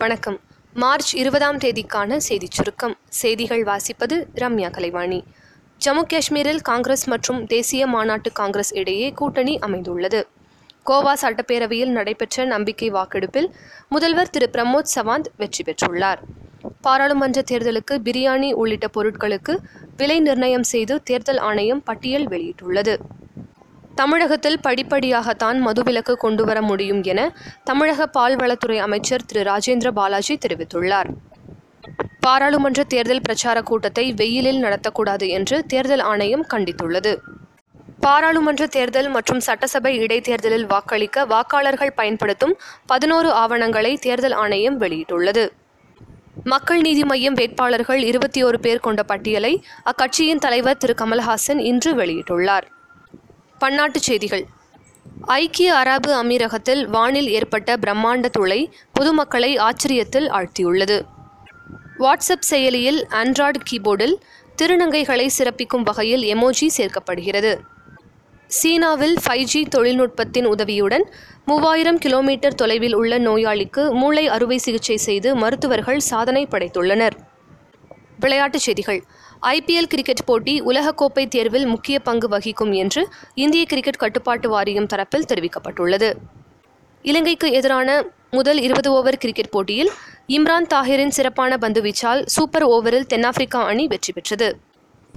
வணக்கம். மார்ச் இருபதாம் தேதிக்கான செய்திச் சுருக்கம். செய்திகள் வாசிப்பது ரம்யா கலைவாணி. ஜம்மு காஷ்மீரில் காங்கிரஸ் மற்றும் தேசிய மாநாட்டு காங்கிரஸ் இடையே கூட்டணி அமைந்துள்ளது. கோவா சட்டப்பேரவையில் நடைபெற்ற நம்பிக்கை வாக்கெடுப்பில் முதல்வர் திரு பிரமோத் சவாந்த் வெற்றி பெற்றுள்ளார். பாராளுமன்ற தேர்தலுக்கு பிரியாணி உள்ளிட்ட பொருட்களுக்கு விலை நிர்ணயம் செய்து தேர்தல் ஆணையம் பட்டியல் வெளியிட்டுள்ளது. தமிழகத்தில் படிப்படியாகத்தான் மதுவிலக்கு கொண்டு வர முடியும் என தமிழக பால்வளத்துறை அமைச்சர் திரு. ராஜேந்திர பாலாஜி தெரிவித்துள்ளார். பாராளுமன்ற தேர்தல் பிரச்சார கூட்டத்தை வெயிலில் நடத்தக்கூடாது என்று தேர்தல் ஆணையம் கண்டித்துள்ளது. பாராளுமன்ற தேர்தல் மற்றும் சட்டசபை இடைத்தேர்தலில் வாக்களிக்க வாக்காளர்கள் பயன்படுத்தும் பதினோரு ஆவணங்களை தேர்தல் ஆணையம் வெளியிட்டுள்ளது. மக்கள் நீதி மையம் வேட்பாளர்கள் இருபத்தி ஒரு பேர் கொண்ட பட்டியலை அக்கட்சியின் தலைவர் திரு. கமல்ஹாசன் இன்று வெளியிட்டுள்ளார். பன்னாட்டுச் செய்திகள். ஐக்கிய அரபு அமீரகத்தில் வானில் ஏற்பட்ட பிரம்மாண்ட துளை பொதுமக்களை ஆச்சரியத்தில் ஆழ்த்தியுள்ளது. வாட்ஸ்அப் செயலியில் ஆண்ட்ராய்டு கீபோர்டில் திருநங்கைகளை சிறப்பிக்கும் வகையில் எமோஜி சேர்க்கப்படுகிறது. சீனாவில் ஃபைவ் ஜி தொழில்நுட்பத்தின் உதவியுடன் மூவாயிரம் கிலோமீட்டர் தொலைவில் உள்ள நோயாளிக்கு மூளை அறுவை சிகிச்சை செய்து மருத்துவர்கள் சாதனை படைத்துள்ளனர். விளையாட்டுச் செய்திகள். ஐபிஎல் கிரிக்கெட் போட்டி உலகக்கோப்பை தேர்வில் முக்கிய பங்கு வகிக்கும் என்று இந்திய கிரிக்கெட் கட்டுப்பாட்டு வாரியம் தரப்பில் தெரிவிக்கப்பட்டுள்ளது. இலங்கைக்கு எதிரான முதல் இருபது ஓவர் கிரிக்கெட் போட்டியில் இம்ரான் தாஹிரின் சிறப்பான பந்துவீச்சால் சூப்பர் ஓவரில் தென்னாப்பிரிக்கா அணி வெற்றி பெற்றது.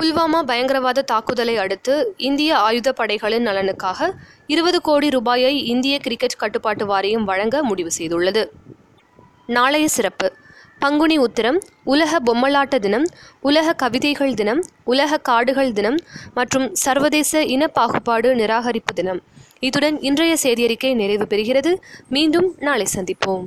புல்வாமா பயங்கரவாத தாக்குதலை அடுத்து இந்திய ஆயுத படைகளின் நலனுக்காக இருபது கோடி ரூபாயை இந்திய கிரிக்கெட் கட்டுப்பாட்டு வாரியம் வழங்க முடிவு செய்துள்ளது. நாளைய சிறப்பு. பங்குனி உத்திரம் உலக பொம்மலாட்ட தினம் உலக கவிதைகள் தினம் உலக காடுகள் தினம் மற்றும் சர்வதேச இன பாகுபாடு நிராகரிப்பு தினம். இத்துடன் இன்றைய செய்தியறிக்கை நிறைவு பெறுகிறது. மீண்டும் நாளை சந்திப்போம்.